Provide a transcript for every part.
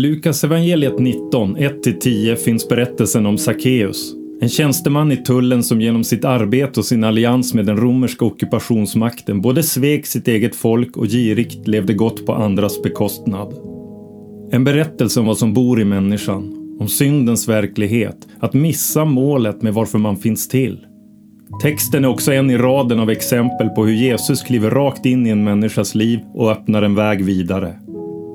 Lukas evangeliet 19, 1-10 finns berättelsen om Sackeus. En tjänsteman i tullen som genom sitt arbete och sin allians med den romerska ockupationsmakten både svek sitt eget folk och girigt levde gott på andras bekostnad. En berättelse om vad som bor i människan, om syndens verklighet, att missa målet med varför man finns till. Texten är också en i raden av exempel på hur Jesus kliver rakt in i en människas liv och öppnar en väg vidare.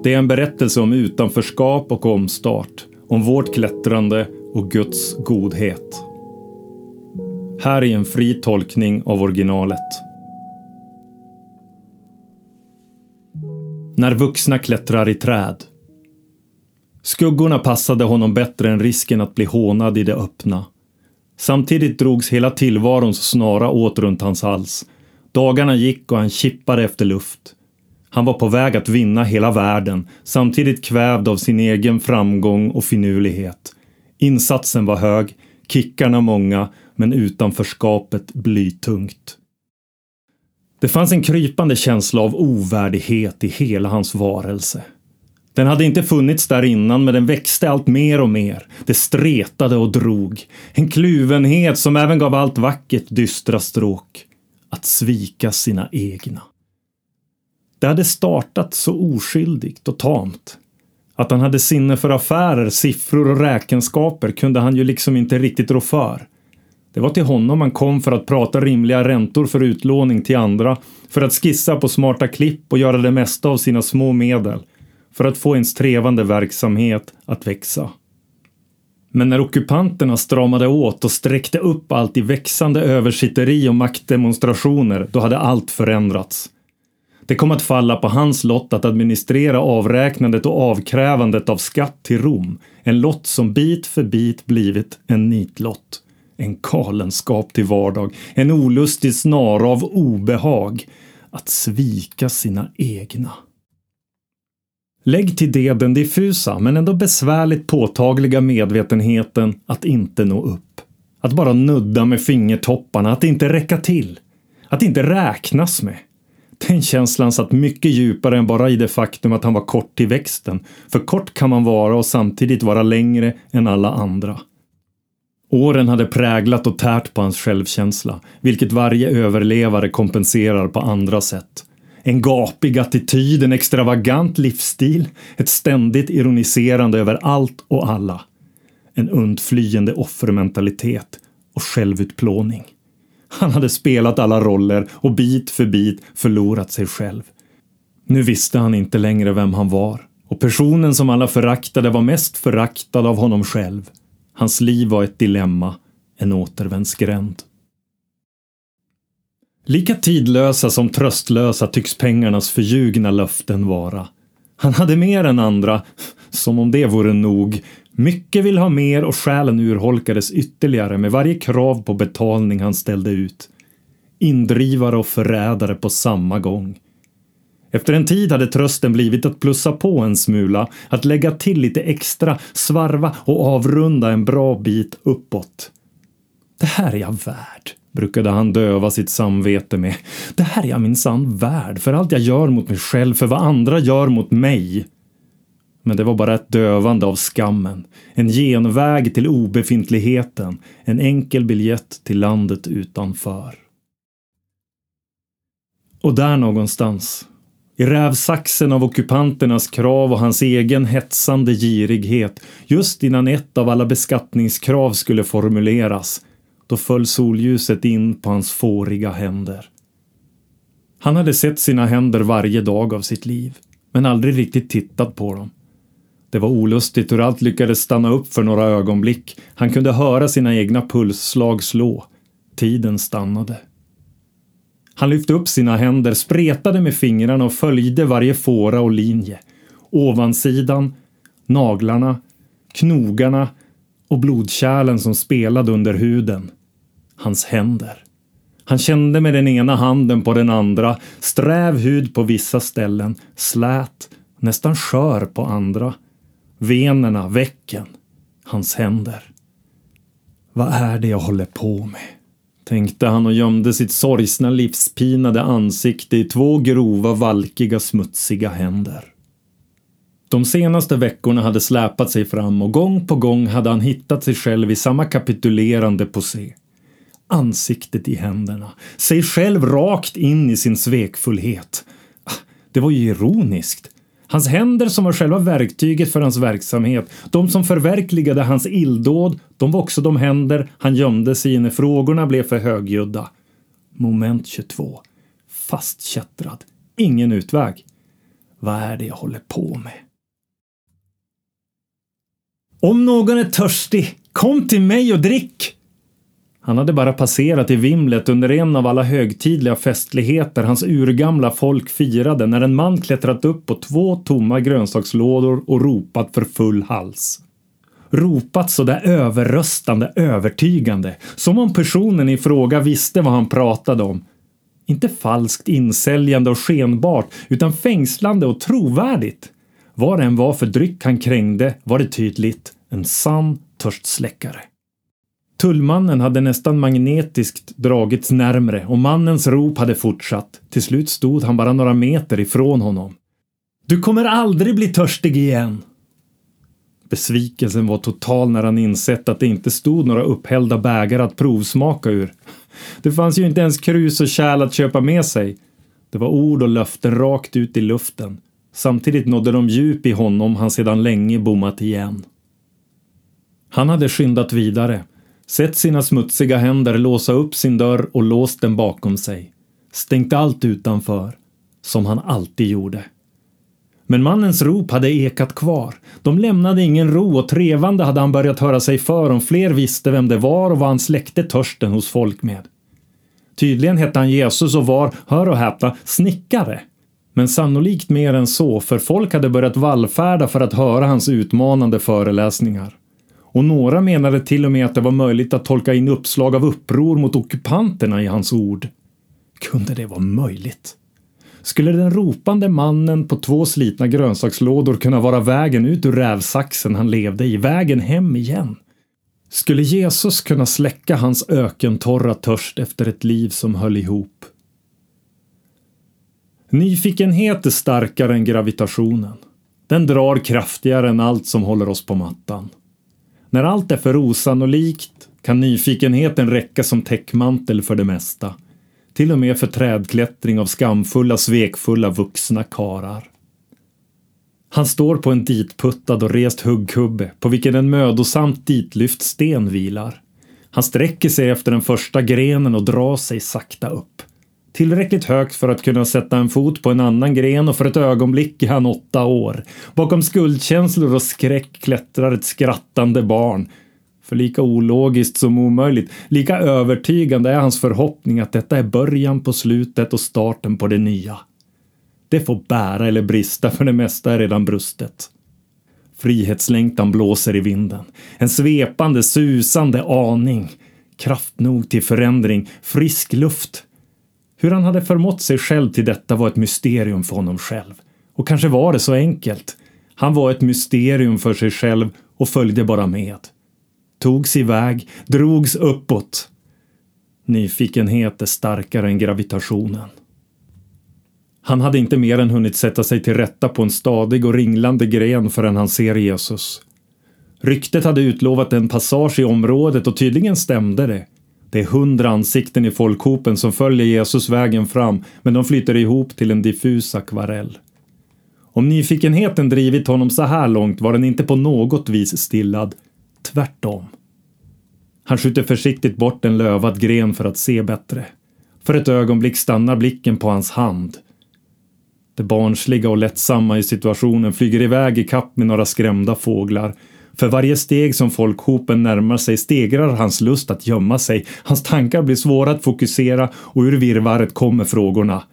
Det är en berättelse om utanförskap och omstart, om vårt klättrande och Guds godhet. Här är en fri tolkning av originalet. När vuxna klättrar i träd. Skuggorna passade honom bättre än risken att bli hånad i det öppna. Samtidigt drogs hela tillvarons snara åt runt hans hals. Dagarna gick och han kippade efter luft. Han var på väg att vinna hela världen, samtidigt kvävd av sin egen framgång och finurlighet. Insatsen var hög, kickarna många, men utanförskapet blytungt. Det fanns en krypande känsla av ovärdighet i hela hans varelse. Den hade inte funnits där innan, men den växte allt mer och mer. Det stretade och drog. En kluvenhet som även gav allt vackert dystra stråk. Att svika sina egna. Det hade startat så oskyldigt och tamt. Att han hade sinne för affärer, siffror och räkenskaper kunde han ju liksom inte riktigt rå för. Det var till honom man kom för att prata rimliga räntor för utlåning till andra, för att skissa på smarta klipp och göra det mesta av sina små medel, för att få ens trevande verksamhet att växa. Men när ockupanterna stramade åt och sträckte upp allt i växande översitteri och maktdemonstrationer, då hade allt förändrats. Det kom att falla på hans lott att administrera avräknandet och avkrävandet av skatt till Rom. En lott som bit för bit blivit en nitlott. En galenskap till vardag. En olustig snara av obehag. Att svika sina egna. Lägg till det den diffusa men ändå besvärligt påtagliga medvetenheten att inte nå upp. Att bara nudda med fingertopparna, att inte räcka till. Att inte räknas med. Den känslan satt mycket djupare än bara i det faktum att han var kort till växten. För kort kan man vara och samtidigt vara längre än alla andra. Åren hade präglat och tärt på hans självkänsla, vilket varje överlevare kompenserar på andra sätt. En gapig attityd, en extravagant livsstil, ett ständigt ironiserande över allt och alla. En undflyende offermentalitet och självutplåning. Han hade spelat alla roller och bit för bit förlorat sig själv. Nu visste han inte längre vem han var och personen som alla föraktade var mest föraktad av honom själv. Hans liv var ett dilemma, en återvändsgränd. Lika tidlösa som tröstlösa tycks pengarnas förljugna löften vara. Han hade mer än andra, som om det vore nog, mycket vill ha mer och själen urholkades ytterligare med varje krav på betalning han ställde ut. Indrivare och förrädare på samma gång. Efter en tid hade trösten blivit att plussa på en smula, att lägga till lite extra, svarva och avrunda en bra bit uppåt. Det här är jag värd, brukade han döva sitt samvete med. Det här är jag minsann värd för allt jag gör mot mig själv, för vad andra gör mot mig. Men det var bara ett dövande av skammen. En genväg till obefintligheten. En enkel biljett till landet utanför. Och där någonstans, i rävsaxen av ockupanternas krav och hans egen hetsande girighet, just innan ett av alla beskattningskrav skulle formuleras, då föll solljuset in på hans fåriga händer. Han hade sett sina händer varje dag av sitt liv, men aldrig riktigt tittat på dem. Det var olustigt hur allt lyckades stanna upp för några ögonblick. Han kunde höra sina egna pulsslag slå. Tiden stannade. Han lyfte upp sina händer, spretade med fingrarna och följde varje fåra och linje. Ovansidan, naglarna, knogarna och blodkärlen som spelade under huden. Hans händer. Han kände med den ena handen på den andra, sträv hud på vissa ställen, slät, nästan skör på andra. Venerna, väcken, hans händer. Vad är det jag håller på med? Tänkte han och gömde sitt sorgsna livspinade ansikte i två grova, valkiga, smutsiga händer. De senaste veckorna hade släpat sig fram och gång på gång hade han hittat sig själv i samma kapitulerande posé. Ansiktet i händerna, sig själv rakt in i sin svekfullhet. Ah, det var ju ironiskt. Hans händer som var själva verktyget för hans verksamhet, de som förverkligade hans illdåd, de var också de händer han gömde sig i när frågorna blev för högljudda. Moment 22. Fastkättrad. Ingen utväg. Vad är det jag håller på med? Om någon är törstig, kom till mig och drick! Han hade bara passerat i vimlet under en av alla högtidliga festligheter hans urgamla folk firade när en man klättrat upp på två tomma grönsakslådor och ropat för full hals. Ropat så där överröstande övertygande, som om personen i fråga visste vad han pratade om. Inte falskt insäljande och skenbart, utan fängslande och trovärdigt. Vad det än var för dryck han krängde var det tydligt en sann törstsläckare. Tullmannen hade nästan magnetiskt dragits närmre och mannens rop hade fortsatt. Till slut stod han bara några meter ifrån honom. Du kommer aldrig bli törstig igen! Besvikelsen var total när han insett att det inte stod några upphällda bägare att provsmaka ur. Det fanns ju inte ens krus och kärl att köpa med sig. Det var ord och löften rakt ut i luften. Samtidigt nådde de djup i honom han sedan länge bommat igen. Han hade skyndat vidare, sett sina smutsiga händer låsa upp sin dörr och låst den bakom sig. Stängt allt utanför, som han alltid gjorde. Men mannens rop hade ekat kvar. De lämnade ingen ro och trevande hade han börjat höra sig för om fler visste vem det var och vad han släckte törsten hos folk med. Tydligen hette han Jesus och var, hör och häpna, snickare. Men sannolikt mer än så, för folk hade börjat vallfärda för att höra hans utmanande föreläsningar. Och några menade till och med att det var möjligt att tolka in uppslag av uppror mot ockupanterna i hans ord. Kunde det vara möjligt? Skulle den ropande mannen på två slitna grönsakslådor kunna vara vägen ut ur rävsaxen han levde i, vägen hem igen? Skulle Jesus kunna släcka hans ökentorra törst efter ett liv som höll ihop? Nyfikenhet är starkare än gravitationen. Den drar kraftigare än allt som håller oss på mattan. När allt är för osannolikt kan nyfikenheten räcka som täckmantel för det mesta. Till och med för trädklättring av skamfulla, svekfulla vuxna karar. Han står på en ditputtad och rest huggkubbe på vilken en mödosamt ditlyft sten vilar. Han sträcker sig efter den första grenen och drar sig sakta upp. Tillräckligt högt för att kunna sätta en fot på en annan gren och för ett ögonblick är han åtta år. Bakom skuldkänslor och skräck klättrar ett skrattande barn. För lika ologiskt som omöjligt, lika övertygande är hans förhoppning att detta är början på slutet och starten på det nya. Det får bära eller brista, för det mesta är redan brustet. Frihetslängtan blåser i vinden. En svepande, susande aning. Kraft nog till förändring, frisk luft, hur han hade förmått sig själv till detta var ett mysterium för honom själv. Och kanske var det så enkelt. Han var ett mysterium för sig själv och följde bara med. Togs iväg, drogs uppåt. Nyfikenhet är starkare än gravitationen. Han hade inte mer än hunnit sätta sig till rätta på en stadig och ringlande gren förrän han ser Jesus. Ryktet hade utlovat en passage i området och tydligen stämde det. Det är hundra ansikten i folkhopen som följer Jesus vägen fram, men de flyter ihop till en diffus akvarell. Om nyfikenheten drivit honom så här långt var den inte på något vis stillad. Tvärtom. Han skjuter försiktigt bort en lövad gren för att se bättre. För ett ögonblick stannar blicken på hans hand. Det barnsliga och lättsamma i situationen flyger iväg i kapp med några skrämda fåglar för varje steg som folkhopen närmar sig stegrar hans lust att gömma sig. Hans tankar blir svåra att fokusera och ur virrvarret kommer frågorna.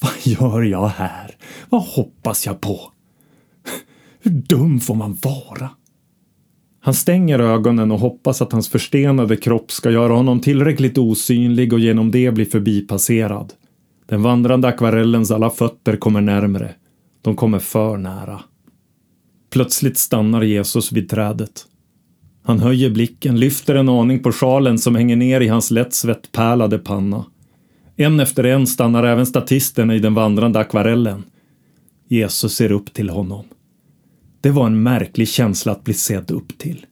Vad gör jag här? Vad hoppas jag på? Hur dum får man vara? Han stänger ögonen och hoppas att hans förstenade kropp ska göra honom tillräckligt osynlig och genom det bli förbipasserad. Den vandrande akvarellens alla fötter kommer närmre. De kommer för nära. Plötsligt stannar Jesus vid trädet. Han höjer blicken, lyfter en aning på sjalen som hänger ner i hans lätt svettpärlade panna. En efter en stannar även statisterna i den vandrande akvarellen. Jesus ser upp till honom. Det var en märklig känsla att bli sedd upp till.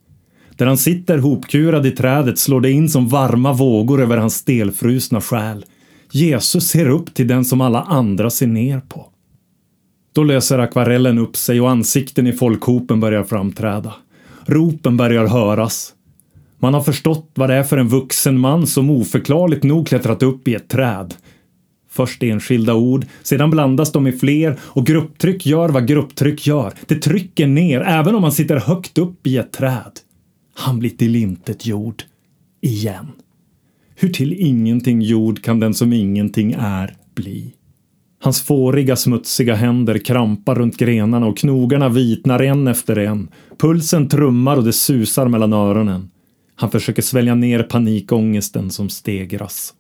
Där han sitter hopkurad i trädet slår det in som varma vågor över hans stelfrusna själ. Jesus ser upp till den som alla andra ser ner på. Då löser akvarellen upp sig och ansikten i folkhopen börjar framträda. Ropen börjar höras. Man har förstått vad det är för en vuxen man som oförklarligt nog klättrat upp i ett träd. Först enskilda ord, sedan blandas de i fler och grupptryck gör vad grupptryck gör. Det trycker ner även om man sitter högt upp i ett träd. Han blir tillintetgjord. Igen. Hur till ingenting gjord kan den som ingenting är bli? Hans fåriga smutsiga händer krampar runt grenarna och knogarna vitnar en efter en. Pulsen trummar och det susar mellan öronen. Han försöker svälja ner panikångesten som stegras.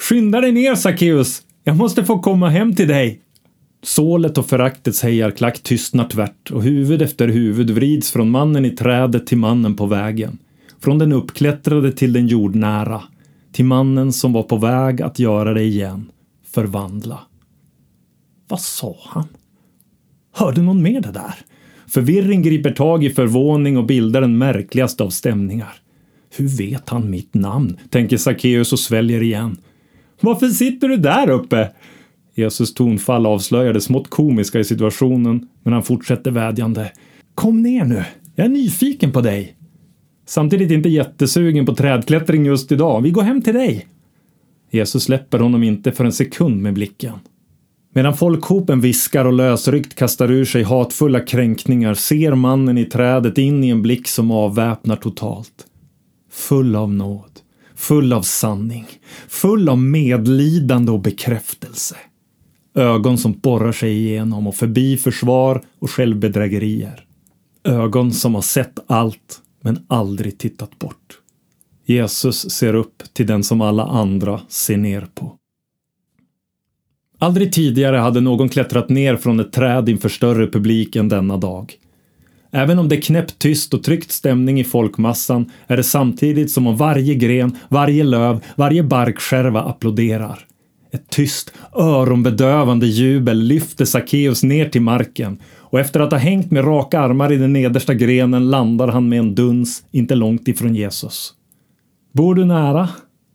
Skynda dig ner, Sackeus! Jag måste få komma hem till dig! Sålet och föraktets hejarklack tystnar tvärt och huvud efter huvud vrids från mannen i trädet till mannen på vägen. Från den uppklättrade till den jordnära. Till mannen som var på väg att göra det igen. Förvandla. Vad sa han? Hörde någon mer det där? Förvirring griper tag i förvåning och bildar den märkligaste av stämningar. Hur vet han mitt namn? tänker Sackeus och sväljer igen. Varför sitter du där uppe? Jesus tonfall avslöjar det smått komiska i situationen, men han fortsätter vädjande. Kom ner nu, jag är nyfiken på dig. Samtidigt inte jättesugen på trädklättring just idag. Vi går hem till dig. Jesus släpper honom inte för en sekund med blicken. Medan folkhopen viskar och lösryckt kastar ur sig hatfulla kränkningar ser mannen i trädet in i en blick som avväpnar totalt. Full av nåd, full av sanning, full av medlidande och bekräftelse. Ögon som borrar sig igenom och förbi försvar och självbedrägerier. Ögon som har sett allt men aldrig tittat bort. Jesus ser upp till den som alla andra ser ner på. Aldrig tidigare hade någon klättrat ner från ett träd inför större publik än denna dag. Även om det är knäppt tyst och tryckt stämning i folkmassan är det samtidigt som om varje gren, varje löv, varje barkskärva applåderar. Ett tyst, öronbedövande jubel lyfter Sackeus ner till marken och efter att ha hängt med raka armar i den nedersta grenen landar han med en duns inte långt ifrån Jesus. Bor du nära?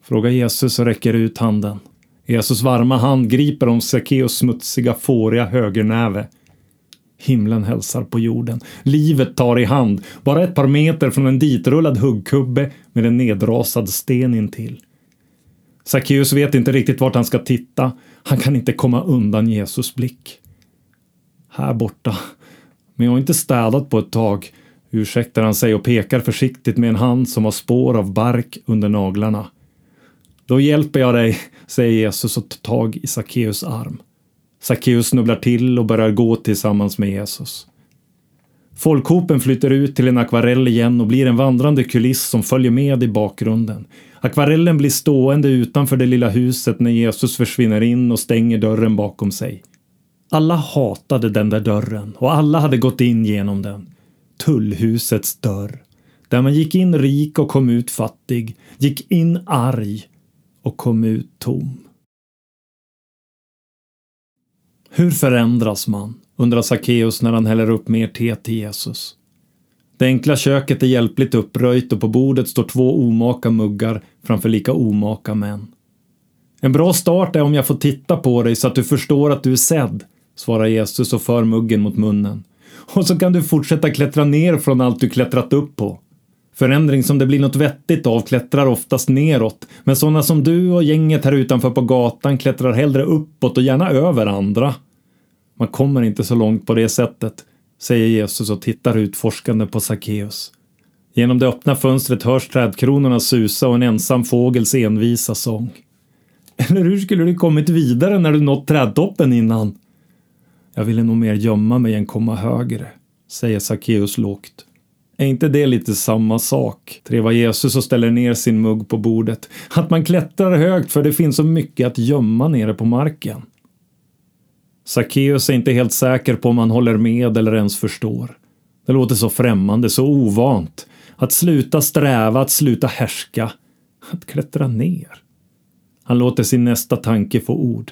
frågar Jesus och räcker ut handen. Jesus varma hand griper om Sackeus smutsiga, fåriga högernäve. Himlen hälsar på jorden. Livet tar i hand, bara ett par meter från en ditrullad huggkubbe med en nedrasad sten intill. Sackeus vet inte riktigt vart han ska titta. Han kan inte komma undan Jesus blick. Här borta. Men jag har inte städat på ett tag, ursäktar han sig och pekar försiktigt med en hand som har spår av bark under naglarna. Då hjälper jag dig, säger Jesus och tar tag i Sackeus arm. Sackeus snubblar till och börjar gå tillsammans med Jesus. Folkhopen flyter ut till en akvarell igen och blir en vandrande kuliss som följer med i bakgrunden. Akvarellen blir stående utanför det lilla huset när Jesus försvinner in och stänger dörren bakom sig. Alla hatade den där dörren och alla hade gått in genom den. Tullhusets dörr. Där man gick in rik och kom ut fattig, gick in arg och kom ut tom. Hur förändras man? undrar Sackeus när han häller upp mer te till Jesus. Det enkla köket är hjälpligt uppröjt och på bordet står två omaka muggar framför lika omaka män. En bra start är om jag får titta på dig så att du förstår att du är sedd, svarar Jesus och för muggen mot munnen. Och så kan du fortsätta klättra ner från allt du klättrat upp på. Förändring som det blir något vettigt av klättrar oftast neråt, men sådana som du och gänget här utanför på gatan klättrar hellre uppåt och gärna över andra. Man kommer inte så långt på det sättet, säger Jesus och tittar utforskande på Sackeus. Genom det öppna fönstret hörs trädkronorna susa och en ensam fågels envisa sång. Eller hur skulle du kommit vidare när du nått trädtoppen innan? Jag ville nog mer gömma mig än komma högre, säger Sackeus lågt. Är inte det lite samma sak? trevar Jesus och ställer ner sin mugg på bordet. Att man klättrar högt för det finns så mycket att gömma nere på marken. Sackeus är inte helt säker på om han håller med eller ens förstår. Det låter så främmande, så ovant. Att sluta sträva, att sluta härska. Att klättra ner. Han låter sin nästa tanke få ord.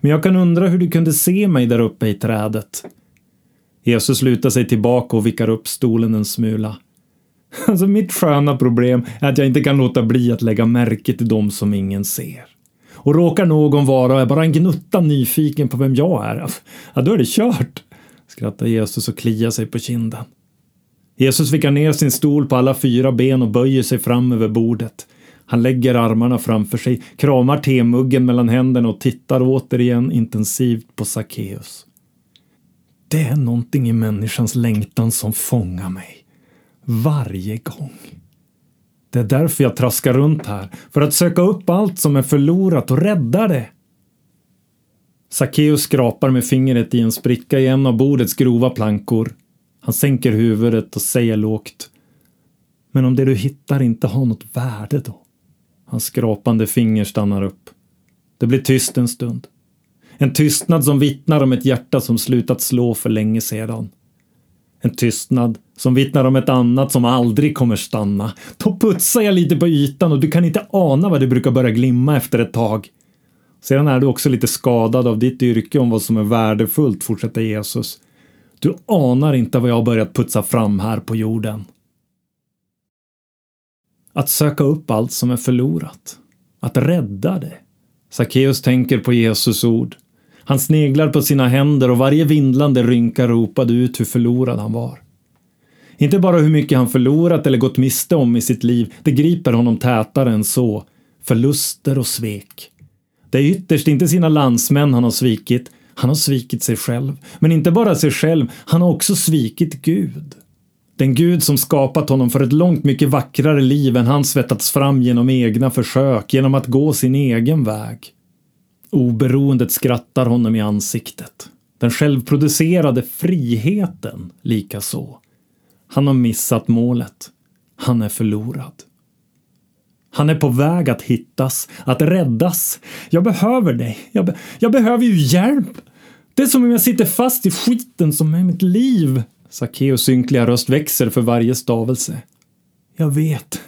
Men jag kan undra hur du kunde se mig där uppe i trädet. Jesus lutar sig tillbaka och vickar upp stolen en smula. Alltså mitt sköna problem är att jag inte kan låta bli att lägga märke till dem som ingen ser. Och råkar någon vara bara en gnutta nyfiken på vem jag är, alltså, ja då är det kört, skrattar Jesus och kliar sig på kinden. Jesus vickar ner sin stol på alla fyra ben och böjer sig fram över bordet. Han lägger armarna framför sig, kramar temuggen mellan händerna och tittar återigen intensivt på Sackeus. Det är någonting i människans längtan som fångar mig. Varje gång. Det är därför jag traskar runt här, för att söka upp allt som är förlorat och rädda det. Sackeus skrapar med fingret i en spricka i en av bordets grova plankor. Han sänker huvudet och säger lågt. Men om det du hittar inte har något värde då? Hans skrapande finger stannar upp. Det blir tyst en stund. En tystnad som vittnar om ett hjärta som slutat slå för länge sedan. En tystnad som vittnar om ett annat som aldrig kommer stanna. Då putsar jag lite på ytan och du kan inte ana vad det brukar börja glimma efter ett tag. Sedan är du också lite skadad av ditt yrke om vad som är värdefullt, fortsätter Jesus. Du anar inte vad jag har börjat putsa fram här på jorden. Att söka upp allt som är förlorat. Att rädda det. Sackeus tänker på Jesus ord. Han sneglar på sina händer och varje vindlande rynka ropade ut hur förlorad han var. Inte bara hur mycket han förlorat eller gått miste om i sitt liv, det griper honom tätare än så. Förluster och svek. Det är ytterst inte sina landsmän han har svikit, han har svikit sig själv. Men inte bara sig själv, han har också svikit Gud. Den Gud som skapat honom för ett långt mycket vackrare liv än han svettats fram genom egna försök, genom att gå sin egen väg. Oberoendet skrattar honom i ansiktet. Den självproducerade friheten likaså. Han har missat målet. Han är förlorad. Han är på väg att hittas, att räddas. Jag behöver dig. Jag, be jag behöver ju hjälp. Det är som om jag sitter fast i skiten som är mitt liv. Sackeus ynkliga röst växer för varje stavelse. Jag vet,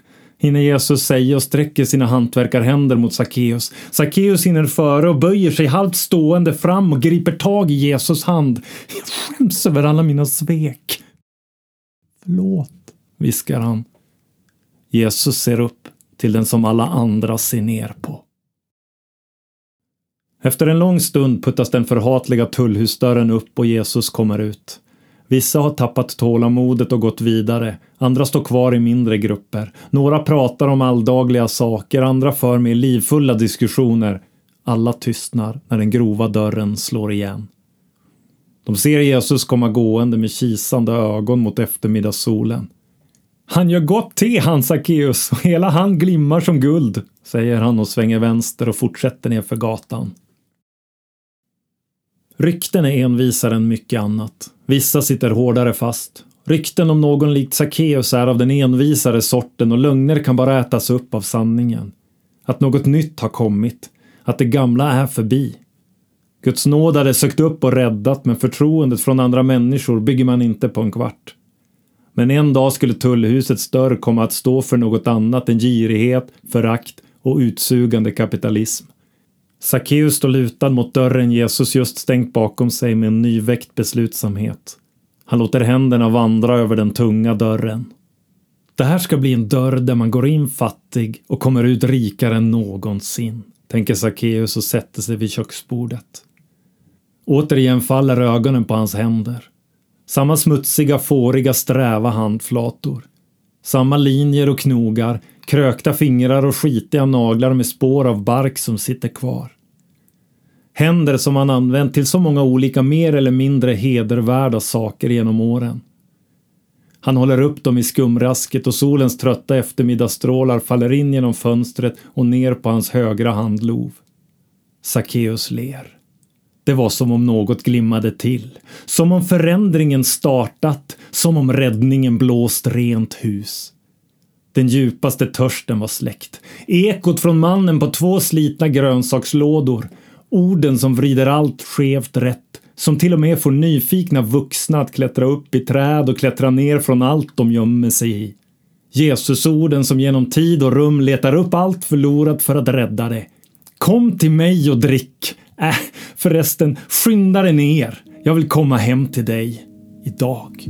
hinner Jesus säga och sträcker sina hantverkarhänder mot Sackeus. Sackeus hinner före och böjer sig halvt stående fram och griper tag i Jesus hand. Jag skäms över alla mina svek. Förlåt, viskar han. Jesus ser upp till den som alla andra ser ner på. Efter en lång stund puttas den förhatliga tullhusdörren upp och Jesus kommer ut. Vissa har tappat tålamodet och gått vidare, andra står kvar i mindre grupper. Några pratar om alldagliga saker, andra för mer livfulla diskussioner. Alla tystnar när den grova dörren slår igen. De ser Jesus komma gående med kisande ögon mot eftermiddagssolen. Han gör gott te, han Sackeus, och hela han glimmar som guld, säger han och svänger vänster och fortsätter nerför gatan. Rykten är envisare än mycket annat. Vissa sitter hårdare fast. Rykten om någon likt Sackeus är av den envisare sorten och lögner kan bara ätas upp av sanningen. Att något nytt har kommit. Att det gamla är förbi. Guds nåd hade sökt upp och räddat men förtroendet från andra människor bygger man inte på en kvart. Men en dag skulle tullhusets dörr komma att stå för något annat än girighet, förakt och utsugande kapitalism. Sackeus står lutad mot dörren Jesus just stängt bakom sig med en nyväckt beslutsamhet. Han låter händerna vandra över den tunga dörren. Det här ska bli en dörr där man går in fattig och kommer ut rikare än någonsin, tänker Sackeus och sätter sig vid köksbordet. Återigen faller ögonen på hans händer. Samma smutsiga, fåriga, sträva handflator. Samma linjer och knogar, krökta fingrar och skitiga naglar med spår av bark som sitter kvar. Händer som han använt till så många olika mer eller mindre hedervärda saker genom åren. Han håller upp dem i skumrasket och solens trötta eftermiddagsstrålar faller in genom fönstret och ner på hans högra handlov. Sackeus ler. Det var som om något glimmade till. Som om förändringen startat. Som om räddningen blåst rent hus. Den djupaste törsten var släckt. Ekot från mannen på två slitna grönsakslådor. Orden som vrider allt skevt rätt. Som till och med får nyfikna vuxna att klättra upp i träd och klättra ner från allt de gömmer sig i. Jesusorden som genom tid och rum letar upp allt förlorat för att rädda det. Kom till mig och drick. Äh, förresten, skynda dig ner. Jag vill komma hem till dig. idag.